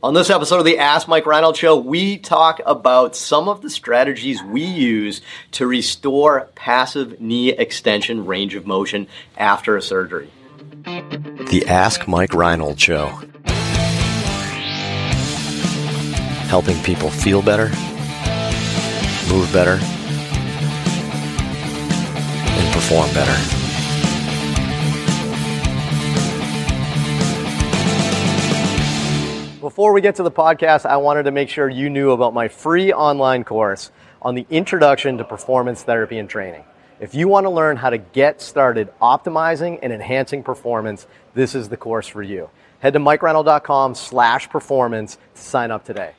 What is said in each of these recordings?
On this episode of the Ask Mike Reinold Show, we talk about some of the strategies we use to restore passive knee extension range of motion after a surgery. The Ask Mike Reinold Show. Helping people feel better, move better, and perform better. Before we get to the podcast, I wanted to make sure you knew about my free online course on the introduction to performance therapy and training. If you want to learn how to get started optimizing and enhancing performance, this is the course for you. Head to mikereinold.com slash performance to sign up today.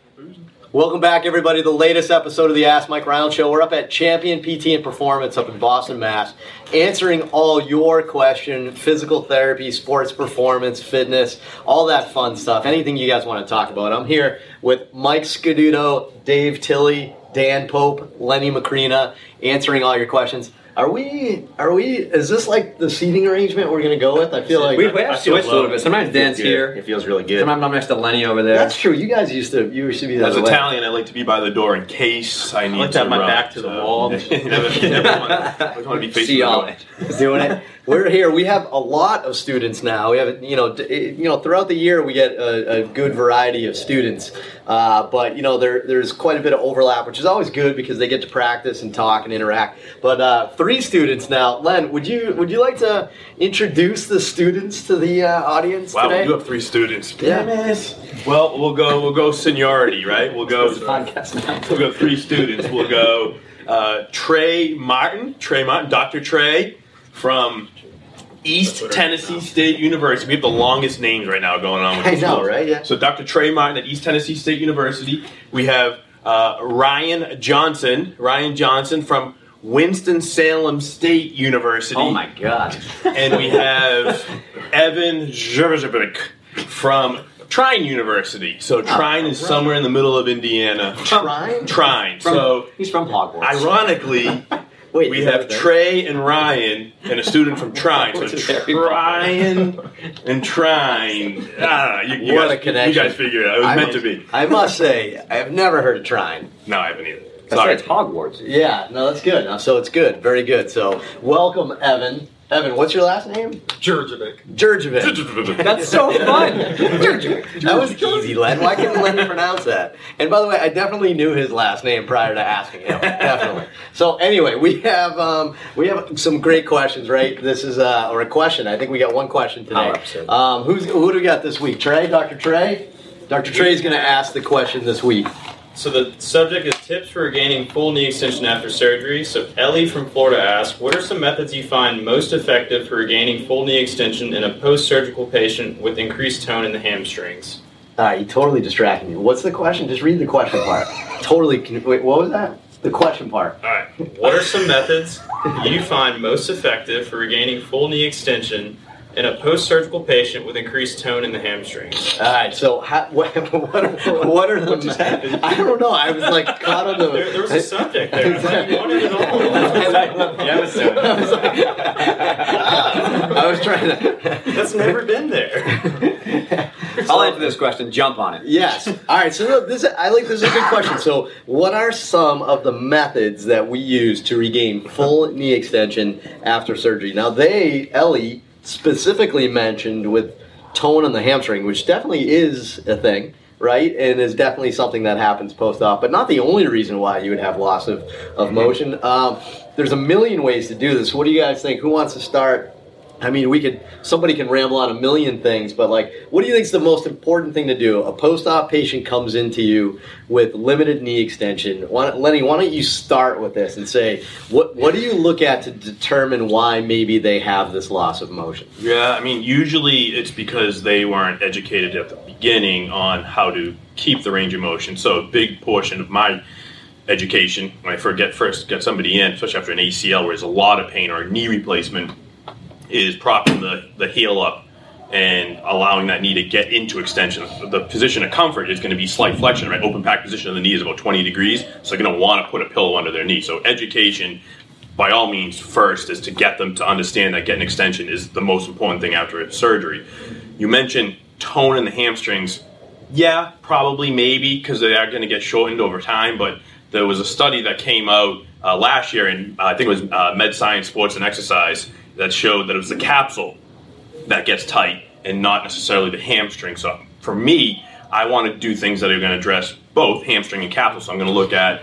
Welcome back, everybody, to the latest episode of the Ask Mike Reinold Show. We're up at Champion PT and Performance up in Boston, Mass, answering all your question, physical therapy, sports performance, fitness, all that fun stuff. Anything you guys want to talk about. I'm here with Mike Scaduto, Dave Tilley, Dan Pope, Lenny Macrina, answering all your questions. Are we? Are we? Is this like the seating arrangement we're gonna go with? I feel like We, we have switched a little bit. Sometimes Dan's here. It feels really good. Sometimes I'm next to Lenny over there. that's true. You guys used to. You used to be that As way. Italian, I like to be by the door in case I need like to have my run, back to the wall. you never, never want, always want to be facing See the y'all. doing it. We're here. We have a lot of students now. We have, you know, you know, throughout the year we get a, a good variety of students. Uh, but you know, there, there's quite a bit of overlap, which is always good because they get to practice and talk and interact. But uh, three students now. Len, would you would you like to introduce the students to the uh, audience Wow, today? we do have three students. Yeah. It. Well, we'll go. We'll go seniority, right? We'll go. podcast now. We'll go three students. We'll go uh, Trey Martin, Trey Martin, Dr. Trey from East Tennessee State University. We have the longest names right now going on with I know, school. right? Yeah. So Dr. Trey Martin at East Tennessee State University. We have uh, Ryan Johnson, Ryan Johnson from Winston Salem State University. Oh my god. And we have Evan Zerzovic from Trine University. So Trine is somewhere in the middle of Indiana. Trine? Trine. From, so he's from Hogwarts. ironically, Wait, we have? Trey and Ryan and a student from Trine. So Trine and Trine. Ah, you, you What a guys, connection. You guys figured it out. It was I meant must- to be. I must say, I've never heard of Trine. No, I haven't either. That's Sorry. right, it's Hogwarts. Yeah, no, that's good. So it's good, very good. So welcome, Evan. Evan, what's your last name? Jurjevic. Jurjevic. That's so fun. That was easy, Len. Why couldn't Len pronounce that? And by the way, I definitely knew his last name prior to asking him. definitely. So anyway, we have um, we have some great questions, right? This is uh, or a question. I think we got one question today. Um, who's who do we got this week? Trey, Dr. Trey. Dr. Trey's going to ask the question this week. So the subject is tips for regaining full knee extension after surgery. So Ellie from Florida asks, what are some methods you find most effective for regaining full knee extension in a post-surgical patient with increased tone in the hamstrings? All right, you totally distracted me. What's the question? Just read the question part. totally. con- Wait, what was that? The question part. All right. What are some methods you find most effective for regaining full knee extension in a post-surgical patient with increased tone in the hamstrings? All right, so how, what, what, are, what are the? I don't know. I was like caught on the. There, there was a subject there. I thought you wanted it all. I was trying to. That's never been there. I'll answer this question. Jump on it. Yes. All right. So look, this I like this is a good question. So, what are some of the methods that we use to regain full knee extension after surgery? Now, they Ellie specifically mentioned with tone on the hamstring, which definitely is a thing. Right, and is definitely something that happens post-op, but not the only reason why you would have loss of, of motion. Um, there's a million ways to do this. What do you guys think? Who wants to start? I mean, we could somebody can ramble on a million things, but like, what do you think is the most important thing to do? A post-op patient comes into you with limited knee extension. Why, Lenny, why don't you start with this and say what what do you look at to determine why maybe they have this loss of motion? Yeah, I mean, usually it's because they weren't educated at the beginning on how to keep the range of motion. So a big portion of my education, when I forget first get somebody in, especially after an ACL where there's a lot of pain or a knee replacement, is propping the, the heel up and allowing that knee to get into extension. The position of comfort is going to be slight flexion, right? Open pack position of the knee is about 20 degrees, so they're going to want to put a pillow under their knee. So education, by all means, first is to get them to understand that getting extension is the most important thing after surgery. You mentioned tone in the hamstrings. Yeah, probably, maybe, because they are going to get shortened over time, but there was a study that came out uh, last year in, uh, I think it was uh, Med Science Sports and Exercise, that showed that it was the capsule that gets tight and not necessarily the hamstring. So for me, I want to do things that are going to address both hamstring and capsule. So I'm going to look at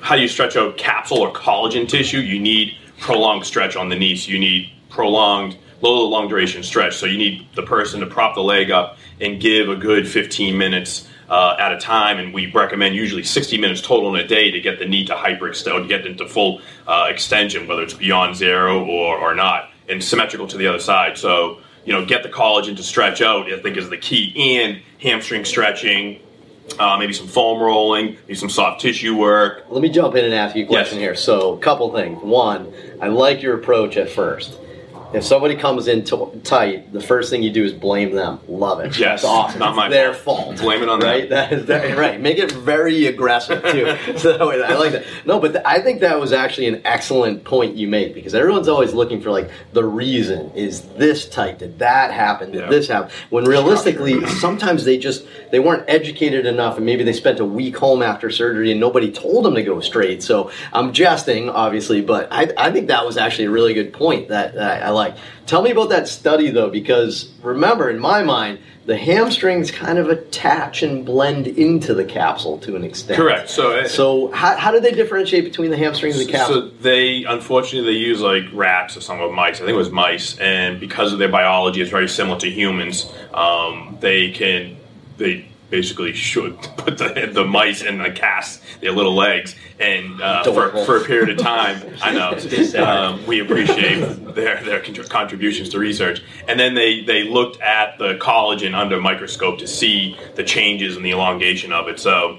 how do you stretch out capsule or collagen tissue. You need prolonged stretch on the knee. So you need prolonged, low long duration stretch. So you need the person to prop the leg up and give a good 15 minutes uh, at a time, and we recommend usually 60 minutes total in a day to get the knee to hyperextend, to get into full uh, extension, whether it's beyond zero or, or not, and symmetrical to the other side. So you know, get the collagen to stretch out, I think is the key, and hamstring stretching, uh, maybe some foam rolling, maybe some soft tissue work. Let me jump in and ask you a question Yes. here. So, a couple things. One, I like your approach at first. If somebody comes in t- tight, the first thing you do is blame them. Love it. Yes, That's awesome. not It's my their fault. fault. Blame it on them. right? That is that, right. Make it very aggressive too. so that way, I like that. No, but th- I think that was actually an excellent point you made because everyone's always looking for like the reason. Is this tight? Did that happen? Did Yeah. this happen? When realistically, sometimes they just they weren't educated enough, and maybe they spent a week home after surgery and nobody told them to go straight. So I'm jesting, obviously, but I, I think that was actually a really good point that, that I like. Tell me about that study though, because remember, in my mind, the hamstrings kind of attach and blend into the capsule to an extent. Correct. So, uh, So how, how do they differentiate between the hamstrings and the capsule? So they unfortunately they use like rats or some of mice. I think it was mice, and because of their biology is very similar to humans, um, they can they basically should put the, the mice in the cast their little legs, and uh, for, for a period of time, I know um, we appreciate their their contributions to research, and then they they looked at the collagen under microscope to see the changes and the elongation of it. So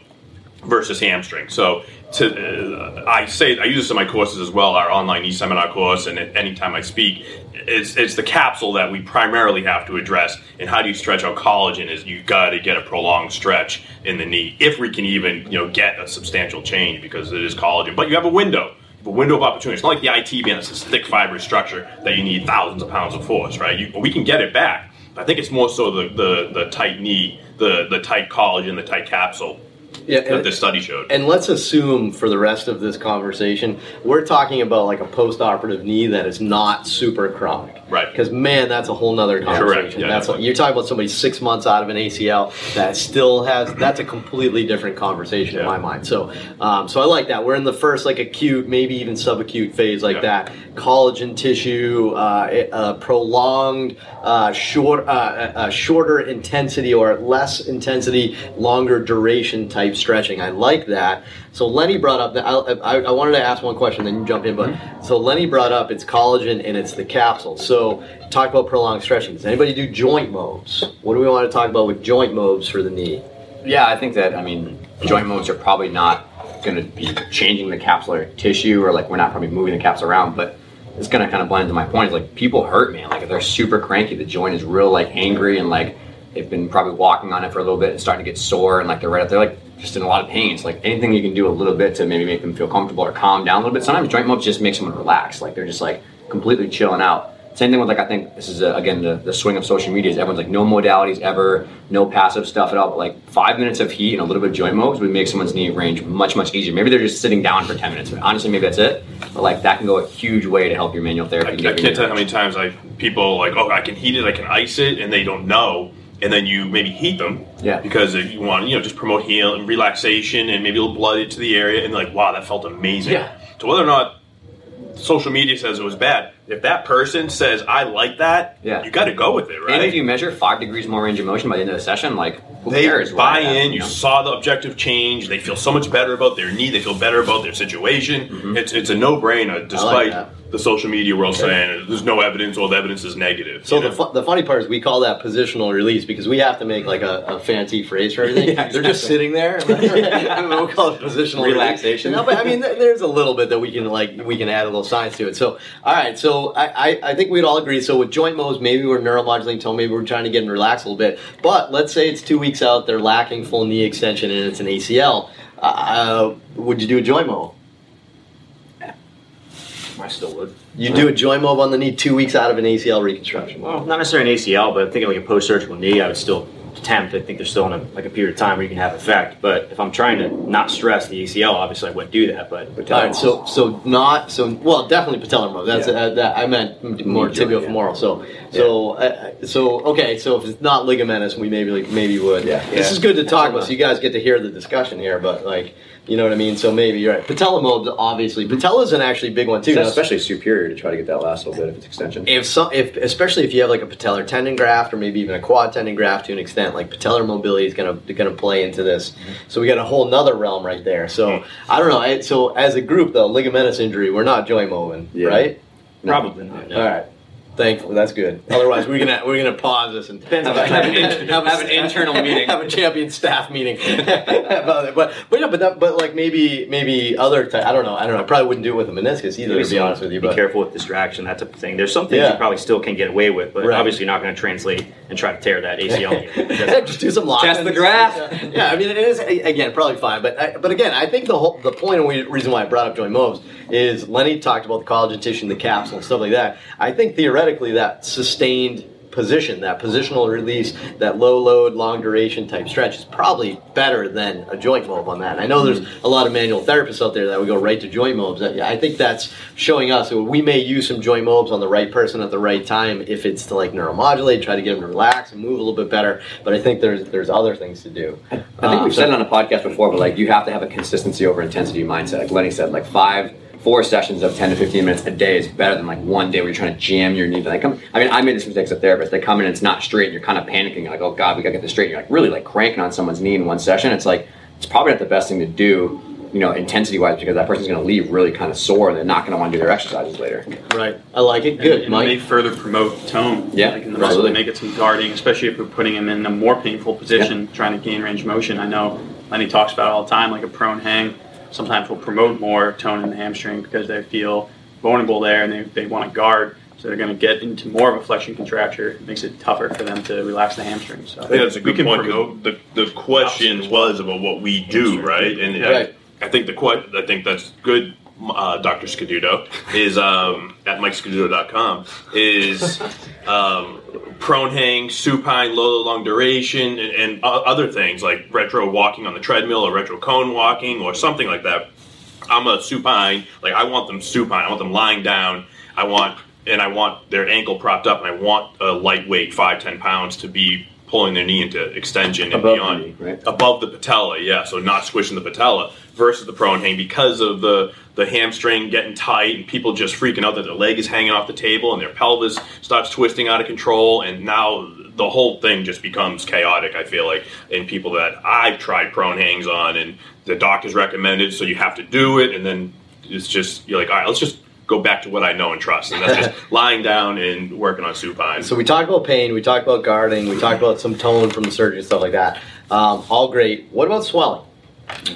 versus hamstring. So to uh, I say I use this in my courses as well, our online e-seminar course, and anytime I speak, it's it's the capsule that we primarily have to address. And how do you stretch out collagen? Is you got to get a prolonged stretch in the knee if we can even you know get a substantial change because it is collagen. But you have a window. have A window of opportunity. It's not like the IT band. It's this thick fibrous structure that you need thousands of pounds of force, right? You, we can get it back. I think it's more so the, the, the tight knee, the, the tight collagen, the tight capsule Yeah, that this study showed. And let's assume for the rest of this conversation, we're talking about like a post-operative knee that is not super chronic. Right. Because man, that's a whole nother conversation. Yeah, that's definitely. you're talking about somebody six months out of an ACL that still has. That's a completely different conversation in my mind. So, um, so I like that. We're in the first like acute, maybe even subacute phase like Yeah. that. Collagen tissue, uh, uh, prolonged, uh, short, uh, uh, shorter intensity or less intensity, longer duration type stretching. I like that. So Lenny brought up that I, I, I wanted to ask one question, then you jump in. But mm-hmm. so Lenny brought up it's collagen and it's the capsule. So talk about prolonged stretching. Does anybody do joint mobs? What do we want to talk about with joint mobs for the knee? Yeah, I think that I mean joint moves are probably not going to be changing the capsular tissue, or like we're not probably moving the capsule around, but it's going to kind of blend into my point. Is like people hurt, man. Like if they're super cranky, the joint is real like angry and like they've been probably walking on it for a little bit and starting to get sore and like they're right up there like just in a lot of pain. It's like anything you can do a little bit to maybe make them feel comfortable or calm down a little bit. Sometimes joint moves just make someone relax. Like they're just like completely chilling out. Same thing with like I think this is uh again the, the swing of social media is everyone's like no modalities ever, no passive stuff at all. But like five minutes of heat and a little bit of joint moves would make someone's knee range much much easier. Maybe they're just sitting down for ten minutes. But honestly, maybe that's it. But like that can go a huge way to help your manual therapy. I, I and get your can't tell how many times like people like, oh, I can heat it, I can ice it, and they don't know, and then you maybe heat them, Yeah. because if you want you know just promote heal and relaxation and maybe a little blood into the area, and like, wow, that felt amazing. Yeah. So whether or not social media says it was bad, if that person says I like that, Yeah. you got to go with it, right? And if you measure five degrees more range of motion by the end of the session, like who they cares? buy in. You know? saw the objective change. They feel so much better about their knee. They feel better about their situation. Mm-hmm. It's it's a no brainer. Despite that. The social media world saying there's no evidence, all the evidence is negative. So the, fu- the funny part is we call that positional release because we have to make like a, a fancy phrase for everything. Yeah, They're just sitting there. and we'll call it positional. Relaxation. No, but I mean, there's a little bit that we can like we can add a little science to it. So, all right. So I, I, I think we'd all agree. So with joint moves, maybe we're neuromodulating tone, maybe we're trying to get them to relax a little bit. But let's say it's two weeks out, they're lacking full knee extension, and it's an ACL. Uh, would you do a joint move? I still would. You do a joint move on the knee two weeks out of an ACL reconstruction. Well, not necessarily an ACL, but thinking like a post-surgical knee, I would still attempt. I think there's still in a, like a period of time where you can have effect. But if I'm trying to not stress the ACL, obviously I wouldn't do that. But All right, so so not so well. Definitely patellar move. That's Yeah. uh, that I meant more Knee joint, tibial yeah. femoral. So so uh, so okay. So if it's not ligamentous, we maybe like, maybe would. Yeah. This Yeah. is good to talk about, so you guys get to hear the discussion here. But like, you know what I mean. So maybe you're right. Patella moves, obviously. Patella's an actually big one too. Now, especially superior to try to get that last little bit of its extension. if some, if especially if you have like a patellar tendon graft or maybe even a quad tendon graft to an extent, like patellar mobility is gonna gonna play into this. Mm-hmm. So we got a whole nother realm right there. So mm-hmm. I don't know. I, so as a group though, ligamentous injury, we're not joint moving, Yeah. right? probably not. no. All right. Thankfully, that's good. Otherwise, we're gonna we're gonna pause this and Depends have, the a- type of have a- Have an internal meeting. have a champion staff meeting. about it. But but yeah, but that, but like maybe maybe other ty- I don't know I don't know I probably wouldn't do it with a meniscus either Maybe to be some- honest with you. Be But careful with distraction, that type of thing. There's some things Yeah. you probably still can get away with, but Right. obviously you're not going to translate and try to tear that ACL. again. Just do some lock Test the graft. Yeah, yeah, I mean, it is again probably fine, but I, but again, I think the whole the point and we- reason why I brought up joint moves is Lenny talked about the collagen tissue, and the capsule, and stuff like that. I think theoretically that sustained position, that positional release, that low load, long duration type stretch is probably better than a joint mob on that. And I know there's a lot of manual therapists out there that would go right to joint mobs. I I think that's showing us that we may use some joint mobs on the right person at the right time if it's to like neuromodulate, try to get them to relax and move a little bit better. But I think there's there's other things to do. I think Um, we've so- said it on a podcast before, but like you have to have a consistency over intensity mindset. Like Lenny said, like five, four sessions of ten to fifteen minutes a day is better than like one day where you're trying to jam your knee. Like, come, I mean, I made this mistake as a therapist. They come in and it's not straight, and you're kind of panicking. You're like, oh god, we gotta get this straight. And you're like really like cranking on someone's knee in one session. It's like it's probably not the best thing to do. You know, intensity wise, because that person's going to leave really kind of sore, and they're not going to want to do their exercises later. Right. I like it. Good, and, and may further promote tone. Yeah, like in the absolutely. muscle, make it some guarding, especially if we're putting him in a more painful position, trying to gain range of motion. I know Lenny talks about it all the time, like a prone hang. Sometimes will promote more tone in the hamstring because they feel vulnerable there and they, they want to guard. So they're going to get into more of a flexion contracture. It makes it tougher for them to relax the hamstring. So I think that's a good point. promote- 'cause The, the question was about what we do, right? And Right. I, I think the I think that's good. Uh, Dr. Scaduto is um, at mikescaduto.com is um, prone hang, supine, low long duration, and, and other things like retro walking on the treadmill or retro cone walking or something like that. I'm a supine. Like I want them supine. I want them lying down. I want and I want their ankle propped up, and I want a lightweight five ten pounds to be pulling their knee into extension and Above beyond knee, right? above the patella. Yeah, so not squishing the patella versus the prone hang because of the the hamstring getting tight and people just freaking out that their leg is hanging off the table and their pelvis starts twisting out of control and now the whole thing just becomes chaotic i feel like in people that i've tried prone hangs on and the doctors recommended so you have to do it and then it's just you're like all right let's just go back to what i know and trust and that's just lying down and working on supine So we talked about pain, we talked about guarding, we talked about some tone from the surgery and stuff like that. Um, all great. What about swelling? That's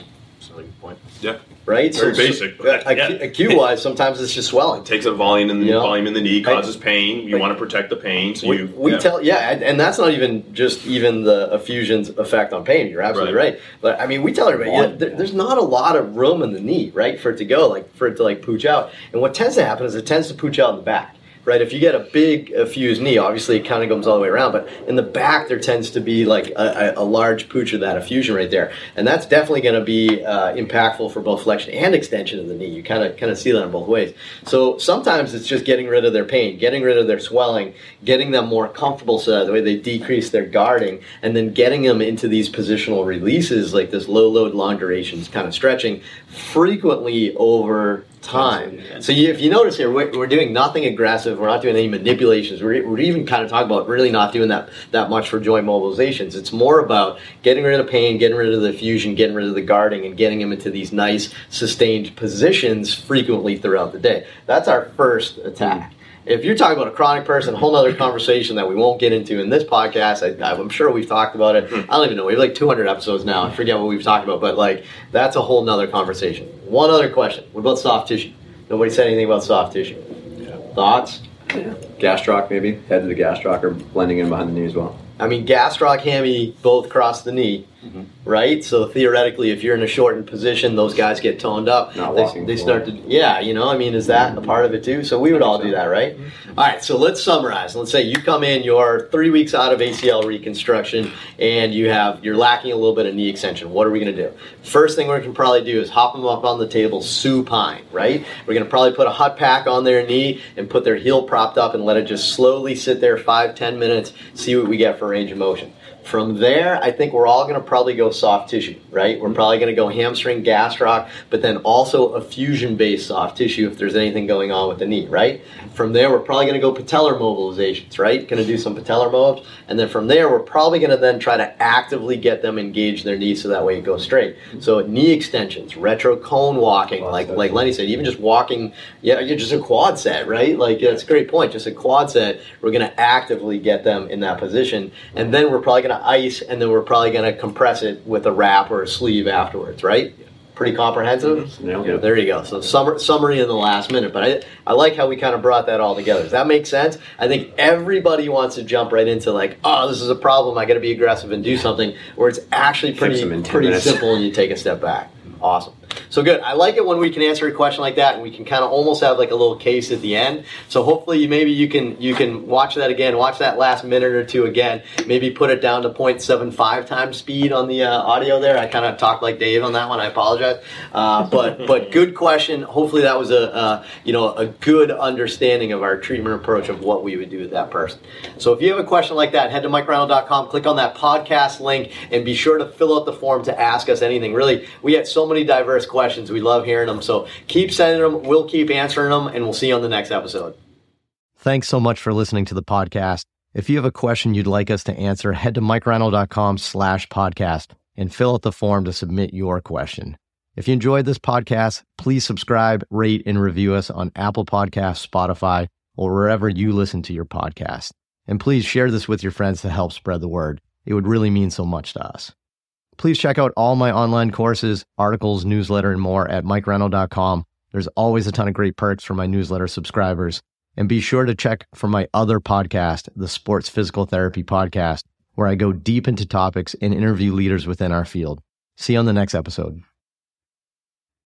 a really good point. yeah Right? Very basic, but yeah. acute wise, sometimes it's just swelling. takes a volume in the Yeah. volume in the knee causes pain you Right. want to protect the pain so We, you we yeah. tell, yeah, and, and that's not even just even the effusion's effect on pain. You're absolutely right. Right. But I mean, we tell everybody yeah, there, there's not a lot of room in the knee, right, for it to go, like for it to like pooch out. And what tends to happen is it tends to pooch out in the back. Right, if you get a big effused knee, obviously it kind of comes all the way around, but in the back there tends to be like a, a, a large pooch of that effusion right there, and that's definitely going to be uh, impactful for both flexion and extension of the knee. You kind of kind of see that in both ways. So sometimes it's just getting rid of their pain, getting rid of their swelling, getting them more comfortable so that the way they decrease their guarding, and then getting them into these positional releases like this low load, long durations kind of stretching frequently over time. So you, if you notice here, we're, we're doing nothing aggressive. We're not doing any manipulations. We're, we're even kind of talking about really not doing that that much for joint mobilizations. It's more about getting rid of pain, getting rid of the effusion, getting rid of the guarding, and getting them into these nice sustained positions frequently throughout the day. That's our first attack. Mm. If you're talking about a chronic person, a whole other conversation that we won't get into in this podcast. I, I'm sure we've talked about it. Hmm. I don't even know. We have like 200 episodes now. I forget what we've talked about, but like that's a whole nother conversation. One other question. What about soft tissue? Nobody said anything about soft tissue. Thoughts? Gastroc maybe head to the gastroc or blending in behind the knee as well. I mean, gastroc, hammy, both cross the knee, Mm-hmm. right? So theoretically, if you're in a shortened position, those guys get toned up. Not they, they start to, yeah, you know, I mean, is that a part of it too? So we would all do that, right? All right, so let's summarize. Let's say you come in, you're three weeks out of ACL reconstruction, and you have you're lacking a little bit of knee extension. What are we going to do? First thing we can probably do is hop them up on the table supine, right? We're going to probably put a hot pack on their knee and put their heel propped up and let it just slowly sit there five ten minutes. See what we get for range of motion. From there, I think we're all going to probably go soft tissue, right? We're mm-hmm. probably going to go hamstring, gastroc, but then also a fusion based soft tissue if there's anything going on with the knee, right? From there, we're probably going to go patellar mobilizations, right? Going to do some patellar mobs. And then from there, we're probably going to then try to actively get them engage their knee so that way it goes straight. So knee extensions, retro cone walking, like like Lenny said, even just walking, yeah, you're just a quad set, right? Like that's a great point. Just a quad set, we're going to actively get them in that position. And then we're probably going to ice, and then we're probably going to compress it with a wrap or a sleeve afterwards, right? Pretty comprehensive. Yeah, it. there you go. So summer, summary in the last minute, but I, I like how we kind of brought that all together. Does that make sense? I think everybody wants to jump right into like, oh, this is a problem. I got to be aggressive and do something. Where it's actually pretty them in 10 pretty minutes. simple, and you take a step back. Awesome. So good. I like it when we can answer a question like that, and we can kind of almost have like a little case at the end. So hopefully, maybe you can you can watch that again, watch that last minute or two again. Maybe put it down to 0.75 times speed on the uh, audio there. I kind of talked like Dave on that one. I apologize, uh, but but good question. Hopefully, that was a uh, you know a good understanding of our treatment approach of what we would do with that person. So if you have a question like that, head to mikereinold.com, click on that podcast link, and be sure to fill out the form to ask us anything. Really, we had so many diverse questions. We love hearing them. So keep sending them. We'll keep answering them, and we'll see you on the next episode. Thanks so much for listening to the podcast. If you have a question you'd like us to answer, head to mikereinold.com slash podcast and fill out the form to submit your question. If you enjoyed this podcast, please subscribe, rate, and review us on Apple Podcasts, Spotify, or wherever you listen to your podcast. And please share this with your friends to help spread the word. It would really mean so much to us. Please check out all my online courses, articles, newsletter, and more at mikereinold.com. There's always a ton of great perks for my newsletter subscribers. And be sure to check for my other podcast, the Sports Physical Therapy Podcast, where I go deep into topics and interview leaders within our field. See you on the next episode.